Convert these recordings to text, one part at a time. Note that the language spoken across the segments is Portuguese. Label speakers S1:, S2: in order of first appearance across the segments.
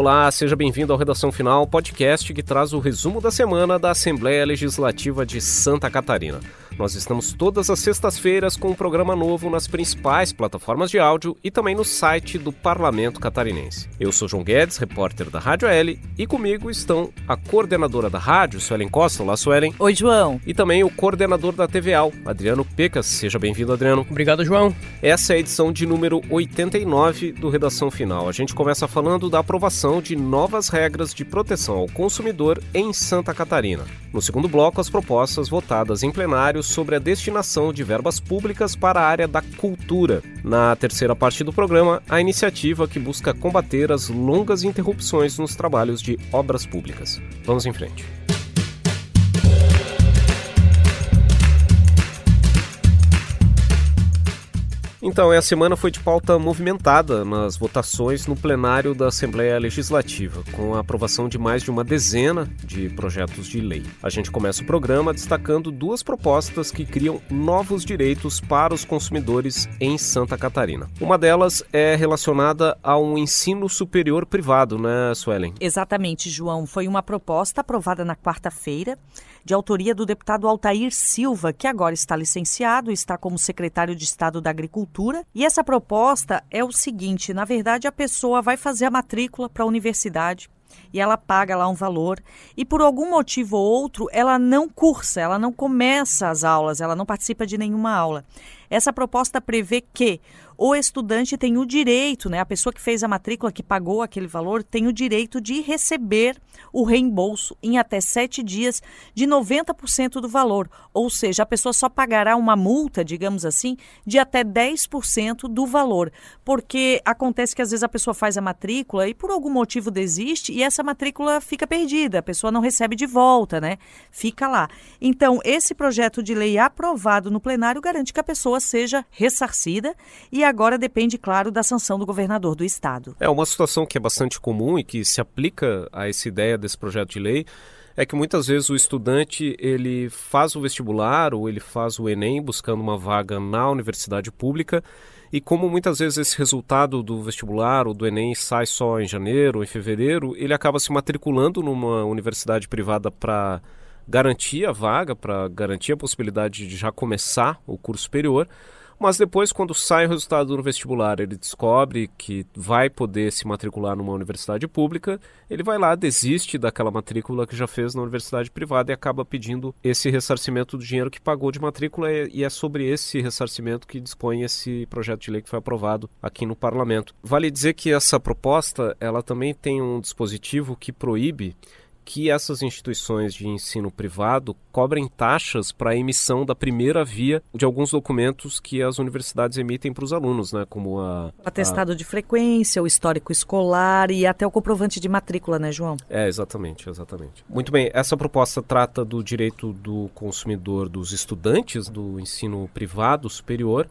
S1: Olá, seja bem-vindo ao Redação Final, podcast que traz o resumo da semana da Assembleia Legislativa de Santa Catarina. Nós estamos todas as sextas-feiras com um programa novo nas principais plataformas de áudio e também no site do Parlamento Catarinense. Eu sou João Guedes, repórter da Rádio L, e comigo estão a coordenadora da rádio, Suelen Costa. Olá, Suelen.
S2: Oi, João.
S1: E também o coordenador da TVAL, Adriano Pecas. Seja bem-vindo, Adriano.
S3: Obrigado, João.
S1: Essa é a edição de número 89 do Redação Final. A gente começa falando da aprovação de novas regras de proteção ao consumidor em Santa Catarina. No segundo bloco, as propostas votadas em plenário sobre a destinação de verbas públicas para a área da cultura. Na terceira parte do programa, a iniciativa que busca combater as longas interrupções nos trabalhos de obras públicas. Vamos em frente. Então, a semana foi de pauta movimentada nas votações no plenário da Assembleia Legislativa, com a aprovação de mais de uma dezena de projetos de lei. A gente começa o programa destacando duas propostas que criam novos direitos para os consumidores em Santa Catarina. Uma delas é relacionada ao ensino superior privado, né, Suelen?
S2: Exatamente, João. Foi uma proposta aprovada na quarta-feira de autoria do deputado Altair Silva, que agora está licenciado, está como secretário de Estado da Agricultura. E essa proposta é o seguinte: na verdade, a pessoa vai fazer a matrícula para a universidade e ela paga lá um valor e por algum motivo ou outro ela não cursa, ela não começa as aulas, ela não participa de nenhuma aula. Essa proposta prevê que o estudante tem o direito, né, a pessoa que fez a matrícula, que pagou aquele valor, tem o direito de receber o reembolso em até sete dias de 90% do valor. Ou seja, a pessoa só pagará uma multa, digamos assim, de até 10% do valor. Porque acontece que às vezes a pessoa faz a matrícula e por algum motivo desiste e essa matrícula fica perdida, a pessoa não recebe de volta, né? Fica lá. Então, esse projeto de lei aprovado no plenário garante que a pessoa seja ressarcida e agora depende, claro, da sanção do governador do estado.
S1: É uma situação que é bastante comum e que se aplica a essa ideia desse projeto de lei é que muitas vezes o estudante ele faz o vestibular ou ele faz o Enem buscando uma vaga na universidade pública e como muitas vezes esse resultado do vestibular ou do Enem sai só em janeiro ou em fevereiro, ele acaba se matriculando numa universidade privada para garantir a vaga, para garantir a possibilidade de já começar o curso superior. Mas depois, quando sai o resultado do vestibular, ele descobre que vai poder se matricular numa universidade pública, ele vai lá, desiste daquela matrícula que já fez na universidade privada e acaba pedindo esse ressarcimento do dinheiro que pagou de matrícula, e é sobre esse ressarcimento que dispõe esse projeto de lei que foi aprovado aqui no parlamento. Vale dizer que essa proposta, ela também tem um dispositivo que proíbe que essas instituições de ensino privado cobrem taxas para a emissão da primeira via de alguns documentos que as universidades emitem para os alunos, né? Como a.
S2: O atestado a... de frequência, o histórico escolar e até o comprovante de matrícula, né, João?
S1: É, exatamente, exatamente. Muito bem, essa proposta trata do direito do consumidor dos estudantes do ensino privado superior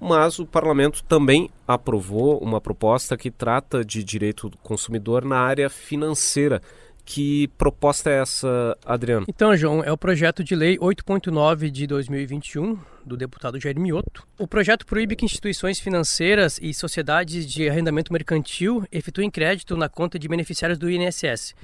S1: mas o parlamento também aprovou uma proposta que trata de direito do consumidor na área financeira. Que proposta é essa, Adriano?
S3: Então, João, é o projeto de lei 8.9 de 2021 do deputado Jair Mioto. O projeto proíbe que instituições financeiras e sociedades de arrendamento mercantil efetuem crédito na conta de beneficiários do INSS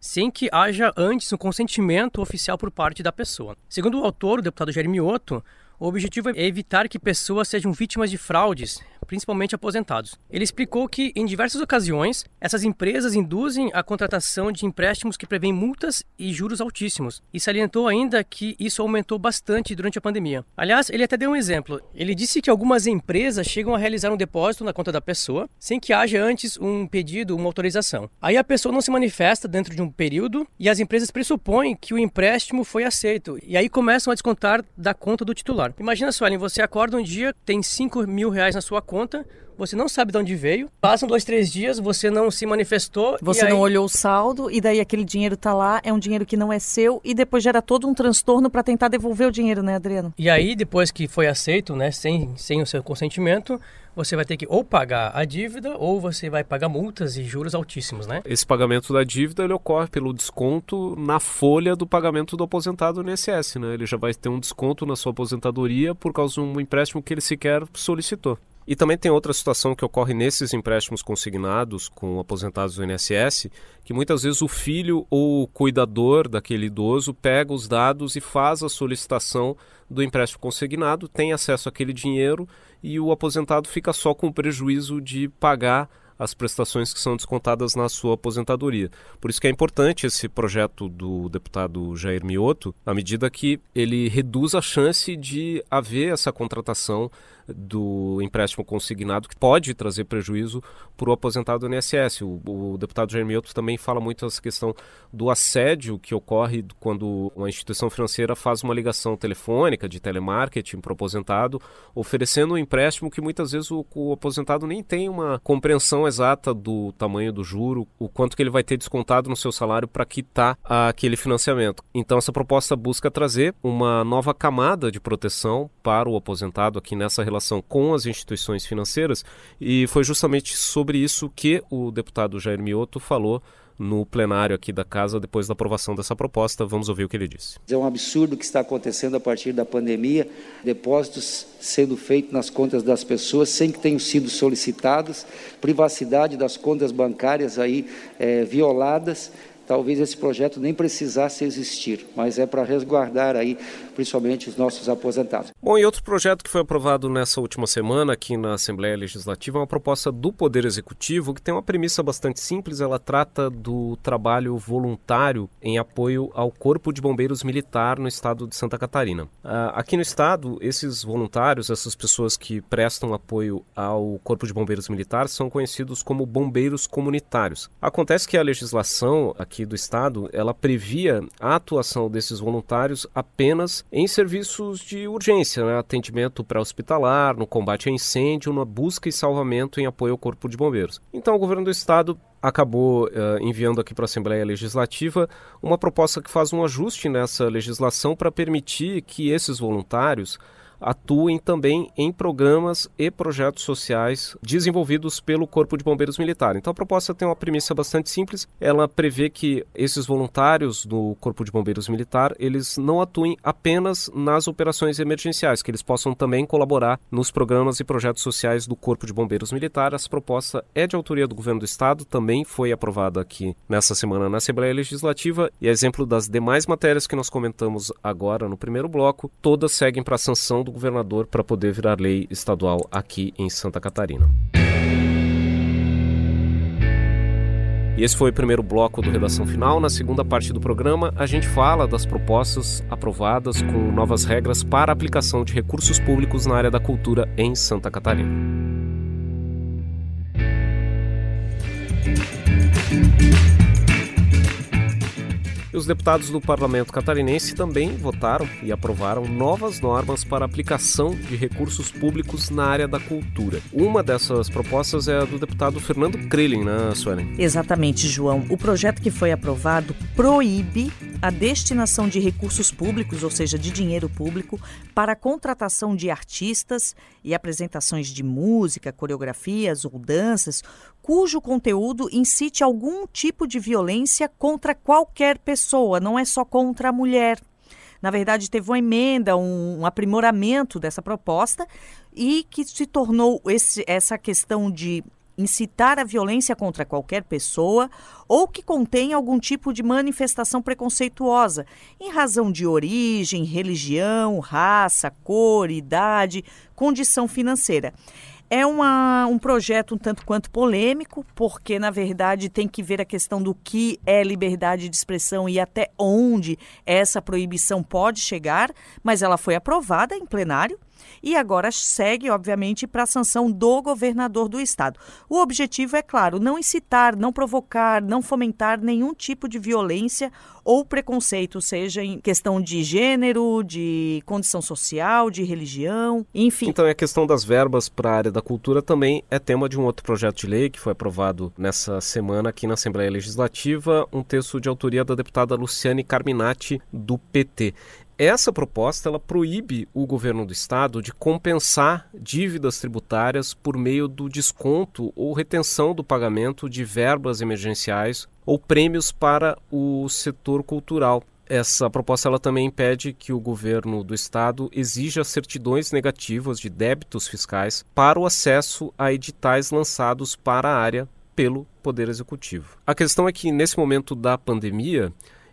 S3: sem que haja antes um consentimento oficial por parte da pessoa. Segundo o autor, o deputado Jair Mioto, o objetivo é evitar que pessoas sejam vítimas de fraudes, principalmente aposentados. Ele explicou que, em diversas ocasiões, essas empresas induzem a contratação de empréstimos que prevêem multas e juros altíssimos, e salientou ainda que isso aumentou bastante durante a pandemia. Aliás, ele até deu um exemplo. Ele disse que algumas empresas chegam a realizar um depósito na conta da pessoa sem que haja antes um pedido, uma autorização. Aí a pessoa não se manifesta dentro de um período e as empresas pressupõem que o empréstimo foi aceito, e aí começam a descontar da conta do titular. Imagina, Suelen, você acorda um dia, tem 5 mil reais na sua conta, você não sabe de onde veio, passam dois, três dias, você não se manifestou.
S2: Você
S3: aí...
S2: não olhou o saldo, e daí aquele dinheiro tá lá, é um dinheiro que não é seu, e depois gera todo um transtorno para tentar devolver o dinheiro, né, Adriano?
S3: E aí, depois que foi aceito, né, sem, sem o seu consentimento, você vai ter que ou pagar a dívida ou você vai pagar multas e juros altíssimos, né?
S1: Esse pagamento da dívida ele ocorre pelo desconto na folha do pagamento do aposentado no INSS, né? Ele já vai ter um desconto na sua aposentadoria por causa de um empréstimo que ele sequer solicitou. E também tem outra situação que ocorre nesses empréstimos consignados com aposentados do INSS, que muitas vezes o filho ou o cuidador daquele idoso pega os dados e faz a solicitação do empréstimo consignado, tem acesso àquele dinheiro e o aposentado fica só com o prejuízo de pagar as prestações que são descontadas na sua aposentadoria. Por isso que é importante esse projeto do deputado Jair Mioto, à medida que ele reduz a chance de haver essa contratação do empréstimo consignado que pode trazer prejuízo para o aposentado do INSS. O, o deputado Jair Mioto também fala muito essa questão do assédio que ocorre quando uma instituição financeira faz uma ligação telefônica de telemarketing para o aposentado, oferecendo um empréstimo que muitas vezes o, o aposentado nem tem uma compreensão exata do tamanho do juro, o quanto que ele vai ter descontado no seu salário para quitar aquele financiamento. Então essa proposta busca trazer uma nova camada de proteção para o aposentado aqui nessa relação relação com as instituições financeiras e foi justamente sobre isso que o deputado Jair Mioto falou no plenário aqui da casa depois da aprovação dessa proposta. Vamos ouvir o que ele disse.
S4: É um absurdo o que está acontecendo a partir da pandemia, depósitos sendo feitos nas contas das pessoas sem que tenham sido solicitados, privacidade das contas bancárias aí é, violadas talvez esse projeto nem precisasse existir, mas é para resguardar aí, principalmente os nossos aposentados.
S1: Bom, e outro projeto que foi aprovado nessa última semana aqui na Assembleia Legislativa é uma proposta do Poder Executivo que tem uma premissa bastante simples. Ela trata do trabalho voluntário em apoio ao Corpo de Bombeiros Militar no estado de Santa Catarina. Uh, aqui no estado, esses voluntários, essas pessoas que prestam apoio ao Corpo de Bombeiros Militar, são conhecidos como bombeiros comunitários. Acontece que a legislação aqui aqui do Estado, ela previa a atuação desses voluntários apenas em serviços de urgência, né? atendimento pré-hospitalar, no combate a incêndio, na busca e salvamento em apoio ao Corpo de Bombeiros. Então, o governo do Estado acabou uh, enviando aqui para a Assembleia Legislativa uma proposta que faz um ajuste nessa legislação para permitir que esses voluntários atuem também em programas e projetos sociais desenvolvidos pelo Corpo de Bombeiros Militar. Então a proposta tem uma premissa bastante simples. Ela prevê que esses voluntários do Corpo de Bombeiros Militar, eles não atuem apenas nas operações emergenciais, que eles possam também colaborar nos programas e projetos sociais do Corpo de Bombeiros Militar. Essa proposta é de autoria do governo do estado, também foi aprovada aqui nessa semana na Assembleia Legislativa e exemplo das demais matérias que nós comentamos agora no primeiro bloco, todas seguem para a sanção do do governador para poder virar lei estadual aqui em Santa Catarina. E esse foi o primeiro bloco do Redação Final. Na segunda parte do programa, a gente fala das propostas aprovadas com novas regras para aplicação de recursos públicos na área da cultura em Santa Catarina. Os deputados do parlamento catarinense também votaram e aprovaram novas normas para aplicação de recursos públicos na área da cultura. Uma dessas propostas é a do deputado Fernando Krelin, né, Suelen?
S2: Exatamente, João. O projeto que foi aprovado proíbe a destinação de recursos públicos, ou seja, de dinheiro público, para a contratação de artistas e apresentações de música, coreografias ou danças, cujo conteúdo incite algum tipo de violência contra qualquer pessoa, não é só contra a mulher. Na verdade, teve uma emenda, um, um aprimoramento dessa proposta e que se tornou esse, essa questão de incitar a violência contra qualquer pessoa ou que contém algum tipo de manifestação preconceituosa, em razão de origem, religião, raça, cor, idade, condição financeira. É uma, um projeto um tanto quanto polêmico, porque, na verdade, tem que ver a questão do que é liberdade de expressão e até onde essa proibição pode chegar, mas ela foi aprovada em plenário e agora segue, obviamente, para a sanção do governador do estado. O objetivo é, claro, não incitar, não provocar, não fomentar nenhum tipo de violência ou preconceito, seja em questão de gênero, de condição social, de religião, enfim.
S1: Então, a questão das verbas para a área da cultura também é tema de um outro projeto de lei que foi aprovado nessa semana aqui na Assembleia Legislativa, um texto de autoria da deputada Luciane Carminati, do PT. Essa proposta ela proíbe o governo do estado de compensar dívidas tributárias por meio do desconto ou retenção do pagamento de verbas emergenciais ou prêmios para o setor cultural. essa proposta ela também impede que o governo do estado exija certidões negativas de débitos fiscais para o acesso a editais lançados para a área pelo Poder Executivo. A questão é que nesse momento da pandemia,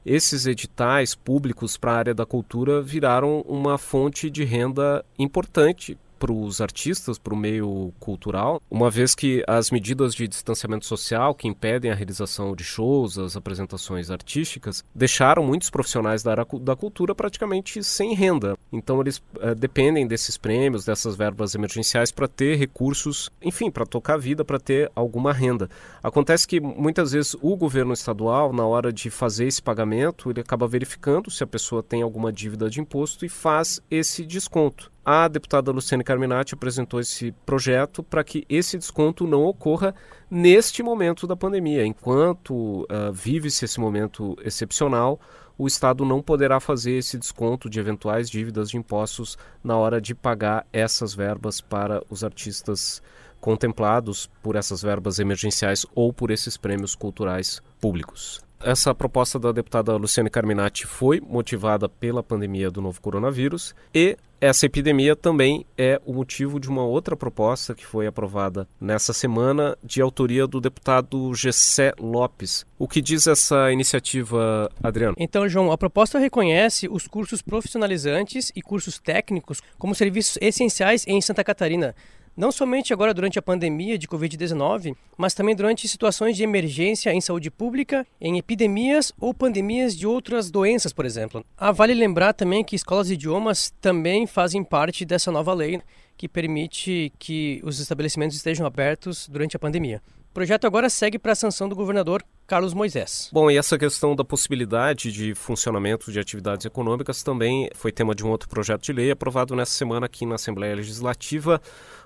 S1: esses editais públicos para a área da cultura viraram uma fonte de renda importante para os artistas, para o meio cultural, uma vez que as medidas de distanciamento social que impedem a realização de shows, as apresentações artísticas, deixaram muitos profissionais da área da cultura praticamente sem renda. Então eles é, dependem desses prêmios, dessas verbas emergenciais para ter recursos, enfim, para tocar a vida, para ter alguma renda. Acontece que muitas vezes o governo estadual, na hora de fazer esse pagamento, ele acaba verificando se a pessoa tem alguma dívida de imposto e faz esse desconto. A deputada Luciane Carminati apresentou esse projeto para que esse desconto não ocorra neste momento da pandemia. Enquanto uh, vive-se esse momento excepcional, o Estado não poderá fazer esse desconto de eventuais dívidas de impostos na hora de pagar essas verbas para os artistas contemplados por essas verbas emergenciais ou por esses prêmios culturais públicos. Essa proposta da deputada Luciane Carminati foi motivada pela pandemia do novo coronavírus e essa epidemia também é o motivo de uma outra proposta que foi aprovada nessa semana, de autoria do deputado Gessé Lopes. O que diz essa iniciativa, Adriano?
S3: Então, João, a proposta reconhece os cursos profissionalizantes e cursos técnicos como serviços essenciais em Santa Catarina, não somente agora durante a pandemia de Covid-19, mas também durante situações de emergência em saúde pública, em epidemias ou pandemias de outras doenças, por exemplo. Ah, vale lembrar também que escolas de idiomas também fazem parte dessa nova lei que permite que os estabelecimentos estejam abertos durante a pandemia. O projeto agora segue para a sanção do governador Carlos Moisés.
S1: Bom, e essa questão da possibilidade de funcionamento de atividades econômicas também foi tema de um outro projeto de lei aprovado nessa semana aqui na Assembleia Legislativa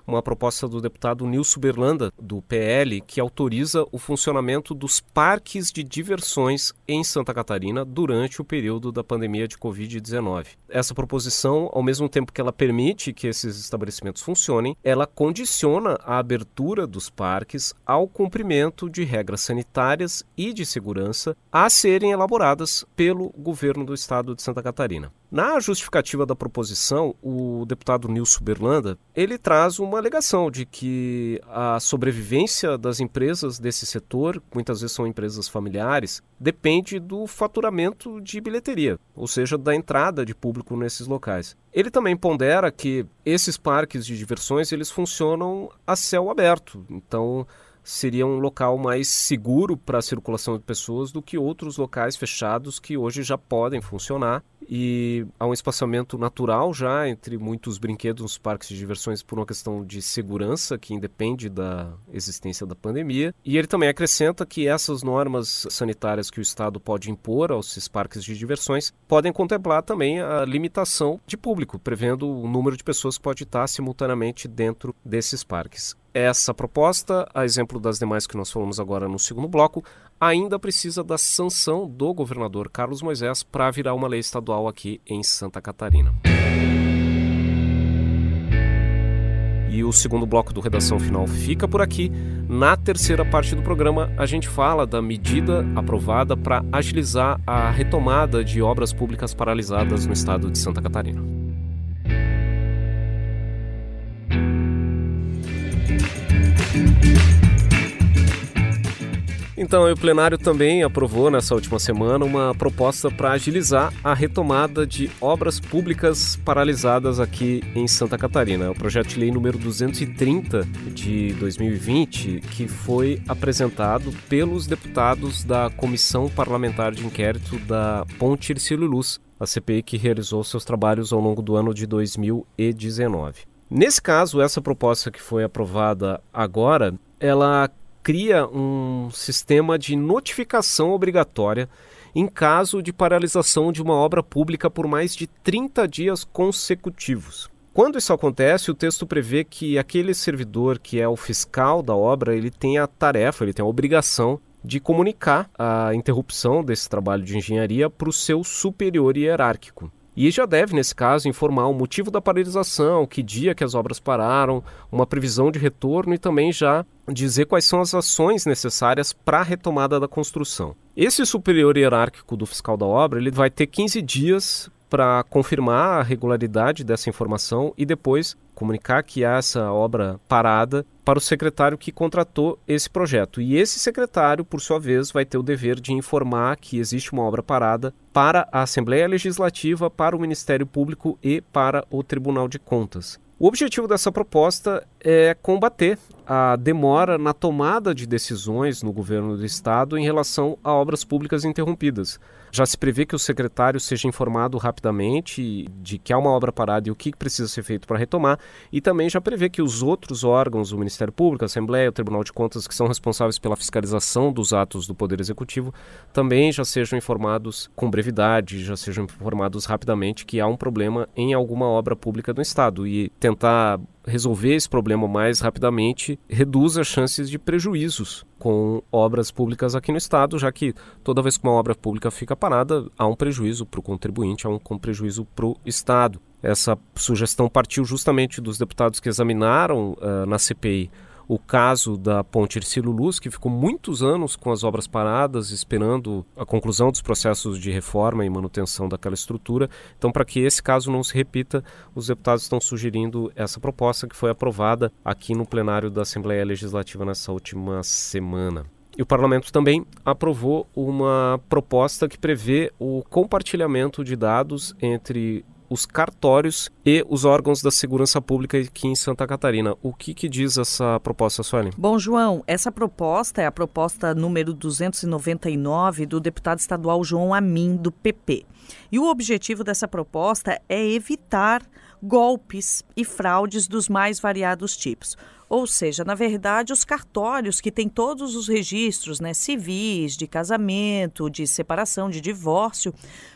S1: uma proposta do deputado Nilson Berlanda, do PL, que autoriza o funcionamento dos parques de diversões em Santa Catarina durante o período da pandemia de Covid-19. Essa proposição, ao mesmo tempo que ela permite que esses estabelecimentos funcionem, ela condiciona a abertura dos parques ao cumprimento de regras sanitárias e de segurança a serem elaboradas pelo governo do estado de Santa Catarina. Na justificativa da proposição, o deputado Nilson Berlanda, ele traz uma alegação de que a sobrevivência das empresas desse setor, muitas vezes são empresas familiares, depende do faturamento de bilheteria, ou seja, da entrada de público nesses locais. Ele também pondera que esses parques de diversões, eles funcionam a céu aberto. Então, seria um local mais seguro para a circulação de pessoas do que outros locais fechados que hoje já podem funcionar e há um espaçamento natural já entre muitos brinquedos nos parques de diversões por uma questão de segurança que independe da existência da pandemia. E ele também acrescenta que essas normas sanitárias que o Estado pode impor aos parques de diversões podem contemplar também a limitação de público, prevendo o número de pessoas que pode estar simultaneamente dentro desses parques. Essa proposta, a exemplo das demais que nós falamos agora no segundo bloco, ainda precisa da sanção do governador Carlos Moisés para virar uma lei estadual aqui em Santa Catarina. E o segundo bloco do Redação Final fica por aqui. Na terceira parte do programa, a gente fala da medida aprovada para agilizar a retomada de obras públicas paralisadas no estado de Santa Catarina. Então, o plenário também aprovou nessa última semana uma proposta para agilizar a retomada de obras públicas paralisadas aqui em Santa Catarina. O projeto de lei número 230 de 2020, que foi apresentado pelos deputados da Comissão Parlamentar de Inquérito da Ponte Ercílio Luz, a CPI que realizou seus trabalhos ao longo do ano de 2019. Nesse caso, essa proposta que foi aprovada agora, ela cria um sistema de notificação obrigatória em caso de paralisação de uma obra pública por mais de 30 dias consecutivos. Quando isso acontece, o texto prevê que aquele servidor que é o fiscal da obra, ele tem a tarefa, ele tem a obrigação de comunicar a interrupção desse trabalho de engenharia para o seu superior hierárquico. E já deve, nesse caso, informar o motivo da paralisação, que dia que as obras pararam, uma previsão de retorno e também já dizer quais são as ações necessárias para a retomada da construção. Esse superior hierárquico do fiscal da obra ele vai ter 15 dias para confirmar a regularidade dessa informação e depois comunicar que há essa obra parada para o secretário que contratou esse projeto. E esse secretário, por sua vez, vai ter o dever de informar que existe uma obra parada para a Assembleia Legislativa, para o Ministério Público e para o Tribunal de Contas. O objetivo dessa proposta é combater a demora na tomada de decisões no governo do estado em relação a obras públicas interrompidas. Já se prevê que o secretário seja informado rapidamente de que há uma obra parada e o que precisa ser feito para retomar, e também já prevê que os outros órgãos, o Ministério Público, a Assembleia, o Tribunal de Contas, que são responsáveis pela fiscalização dos atos do Poder Executivo, também já sejam informados com brevidade, já sejam informados rapidamente que há um problema em alguma obra pública do Estado. E tentar resolver esse problema mais rapidamente reduz as chances de prejuízos com obras públicas aqui no estado, já que toda vez que uma obra pública fica parada, há um prejuízo para o contribuinte, há um, prejuízo para o estado. Essa sugestão partiu justamente dos deputados que examinaram uh, na CPI o caso da Ponte Ercílio Luz, que ficou muitos anos com as obras paradas, esperando a conclusão dos processos de reforma e manutenção daquela estrutura. Então, para que esse caso não se repita, os deputados estão sugerindo essa proposta que foi aprovada aqui no plenário da Assembleia Legislativa nessa última semana. E o parlamento também aprovou uma proposta que prevê o compartilhamento de dados entre os cartórios e os órgãos da segurança pública aqui em Santa Catarina. O que, que diz essa proposta, Sueli?
S2: Bom, João, essa proposta é a proposta número 299 do deputado estadual João Amin, do PP. E o objetivo dessa proposta é evitar golpes e fraudes dos mais variados tipos. Ou seja, na verdade, os cartórios que têm todos os registros né, civis, de casamento, de separação, de divórcio,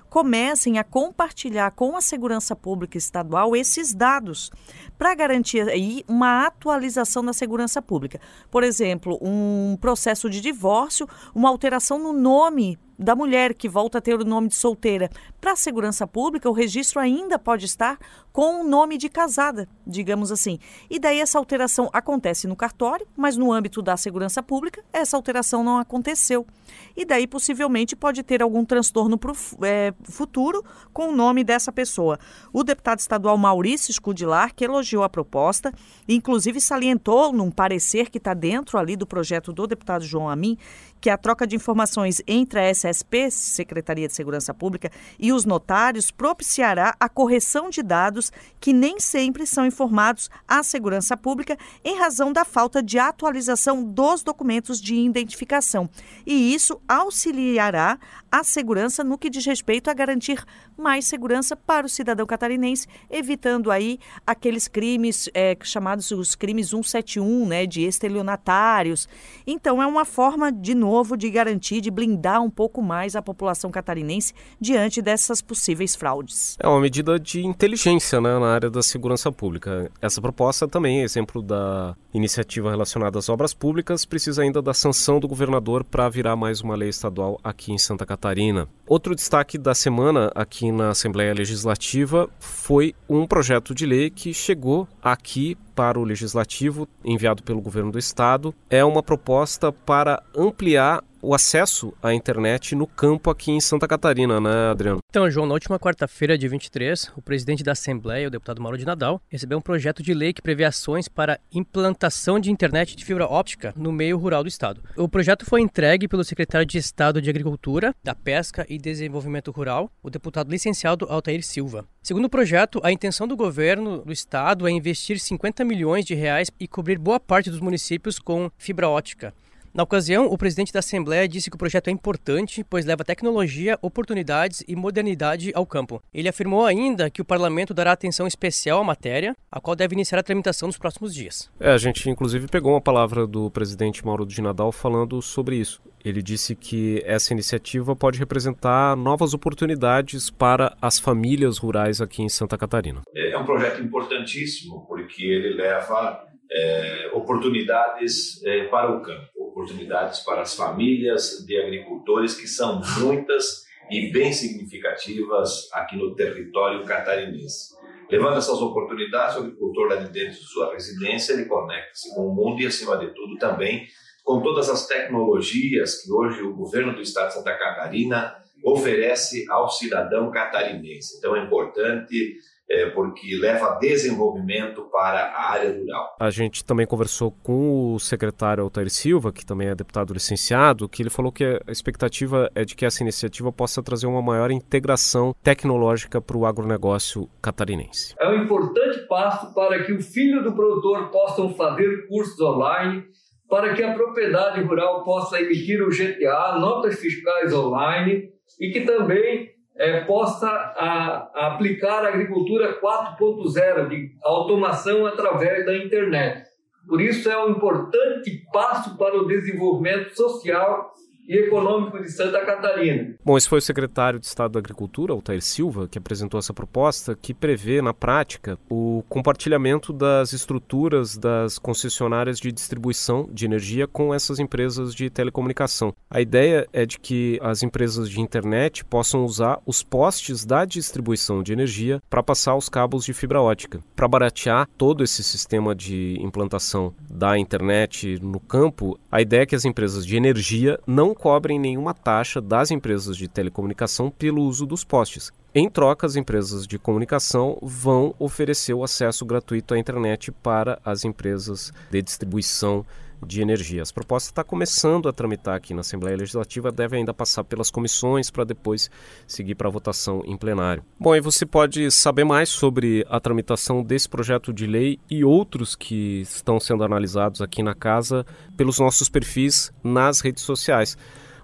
S2: comecem a compartilhar com a segurança pública estadual esses dados para garantir aí uma atualização da segurança pública. Por exemplo, um processo de divórcio, uma alteração no nome da mulher que volta a ter o nome de solteira. Para a segurança pública, o registro ainda pode estar com o nome de casada, digamos assim. E daí essa alteração acontece no cartório, mas no âmbito da segurança pública, essa alteração não aconteceu. E daí possivelmente pode ter algum transtorno para é, futuro com o nome dessa pessoa. O deputado estadual Maurício Scudilar, que elogiou a proposta, inclusive salientou num parecer que está dentro ali do projeto do deputado João Amin, que a troca de informações entre a SSP, Secretaria de Segurança Pública, e os notários propiciará a correção de dados que nem sempre são informados à segurança pública em razão da falta de atualização dos documentos de identificação. E isso auxiliará a segurança no que diz respeito a garantir mais segurança para o cidadão catarinense, evitando aí aqueles crimes é, chamados os crimes 171, né, de estelionatários. Então é uma forma de novo de garantir, de blindar um pouco mais a população catarinense diante dessas possíveis fraudes.
S1: É uma medida de inteligência né, na área da segurança pública. Essa proposta também, exemplo da iniciativa relacionada às obras públicas, precisa ainda da sanção do governador para virar mais uma lei estadual aqui em Santa Catarina. Outro destaque da semana aqui na Assembleia Legislativa foi um projeto de lei que chegou aqui para o Legislativo, enviado pelo governo do Estado. É uma proposta para ampliar o acesso à internet no campo aqui em Santa Catarina, né, Adriano?
S3: Então, João, na última quarta-feira, dia 23, o presidente da Assembleia, o deputado Mauro de Nadal, recebeu um projeto de lei que prevê ações para implantação de internet de fibra óptica no meio rural do estado. O projeto foi entregue pelo secretário de Estado de Agricultura, da Pesca e Desenvolvimento Rural, o deputado licenciado Altair Silva. Segundo o projeto, a intenção do governo do estado é investir 50 milhões de reais e cobrir boa parte dos municípios com fibra óptica. Na ocasião, o presidente da Assembleia disse que o projeto é importante, pois leva tecnologia, oportunidades e modernidade ao campo. Ele afirmou ainda que o parlamento dará atenção especial à matéria, a qual deve iniciar a tramitação nos próximos dias.
S1: É, a gente inclusive pegou uma palavra do presidente Mauro de Nadal falando sobre isso. Ele disse que essa iniciativa pode representar novas oportunidades para as famílias rurais aqui em Santa Catarina.
S5: É um projeto importantíssimo porque ele leva é, oportunidades é, para o campo, oportunidades para as famílias de agricultores, que são muitas e bem significativas aqui no território catarinense. Levando essas oportunidades, o agricultor lá de dentro de sua residência, ele conecta-se com o mundo e, acima de tudo, também com todas as tecnologias que hoje o governo do estado de Santa Catarina oferece ao cidadão catarinense. Então é importante é, porque leva desenvolvimento para a área rural.
S1: A gente também conversou com o secretário Altair Silva, que também é deputado licenciado, que ele falou que a expectativa é de que essa iniciativa possa trazer uma maior integração tecnológica para o agronegócio catarinense.
S6: É um importante passo para que o filho do produtor possa fazer cursos online, para que a propriedade rural possa emitir o GTA, notas fiscais online, e que também é, possa a, a aplicar a agricultura 4.0 de automação através da internet. Por isso é um importante passo para o desenvolvimento social e Econômico de Santa Catarina.
S1: Bom, esse foi o secretário de Estado da Agricultura, Altair Silva, que apresentou essa proposta que prevê, na prática, o compartilhamento das estruturas das concessionárias de distribuição de energia com essas empresas de telecomunicação. A ideia é de que as empresas de internet possam usar os postes da distribuição de energia para passar os cabos de fibra ótica. Para baratear todo esse sistema de implantação da internet no campo, a ideia é que as empresas de energia não cobrem nenhuma taxa das empresas de telecomunicação pelo uso dos postes. Em troca, as empresas de comunicação vão oferecer o acesso gratuito à internet para as empresas de distribuição de energia. As propostas está começando a tramitar aqui na Assembleia Legislativa, deve ainda passar pelas comissões para depois seguir para a votação em plenário. Bom, e você pode saber mais sobre a tramitação desse projeto de lei e outros que estão sendo analisados aqui na casa pelos nossos perfis nas redes sociais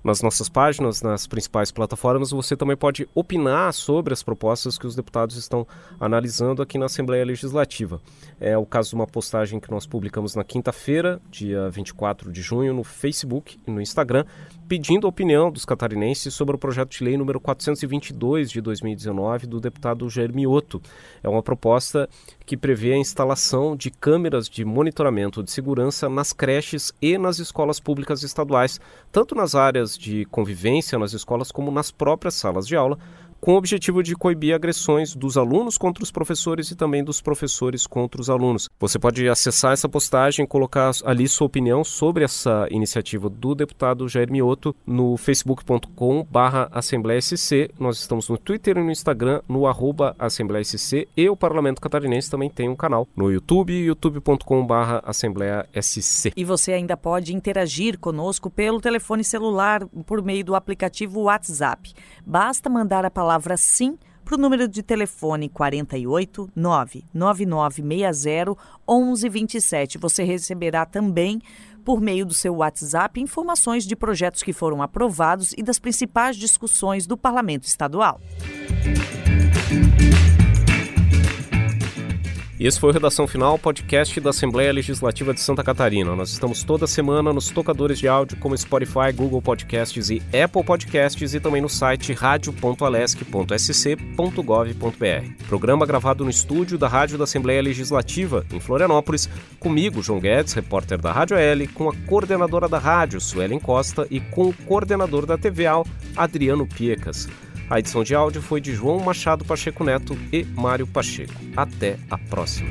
S1: nas nossas páginas, nas principais plataformas, você também pode opinar sobre as propostas que os deputados estão analisando aqui na Assembleia Legislativa. É o caso de uma postagem que nós publicamos na quinta-feira, dia 24 de junho, no Facebook e no Instagram, pedindo a opinião dos catarinenses sobre o projeto de lei número 422 de 2019 do deputado Jair Mioto. É uma proposta que prevê a instalação de câmeras de monitoramento de segurança nas creches e nas escolas públicas estaduais, tanto nas áreas de convivência nas escolas como nas próprias salas de aula, com o objetivo de coibir agressões dos alunos contra os professores e também dos professores contra os alunos. Você pode acessar essa postagem e colocar ali sua opinião sobre essa iniciativa do deputado Jair Mioto no facebook.com barra Assembleia SC. Nós estamos no Twitter e no Instagram, no arroba Assembleia SC e o Parlamento Catarinense também tem um canal no YouTube, youtube.com barra Assembleia SC.
S2: E você ainda pode interagir conosco pelo telefone celular por meio do aplicativo WhatsApp. Basta mandar a palavra palavra sim para o número de telefone 48 99960 1127. Você receberá também, por meio do seu WhatsApp, informações de projetos que foram aprovados e das principais discussões do Parlamento Estadual.
S1: E esse foi o Redação Final, podcast da Assembleia Legislativa de Santa Catarina. Nós estamos toda semana nos tocadores de áudio como Spotify, Google Podcasts e Apple Podcasts e também no site radio.alesc.sc.gov.br. Programa gravado no estúdio da Rádio da Assembleia Legislativa, em Florianópolis, comigo, João Guedes, repórter da Rádio L, com a coordenadora da rádio, Suelen Costa, e com o coordenador da TVA, Adriano Piecas. A edição de áudio foi de João Machado Pacheco Neto e Mário Pacheco. Até a próxima.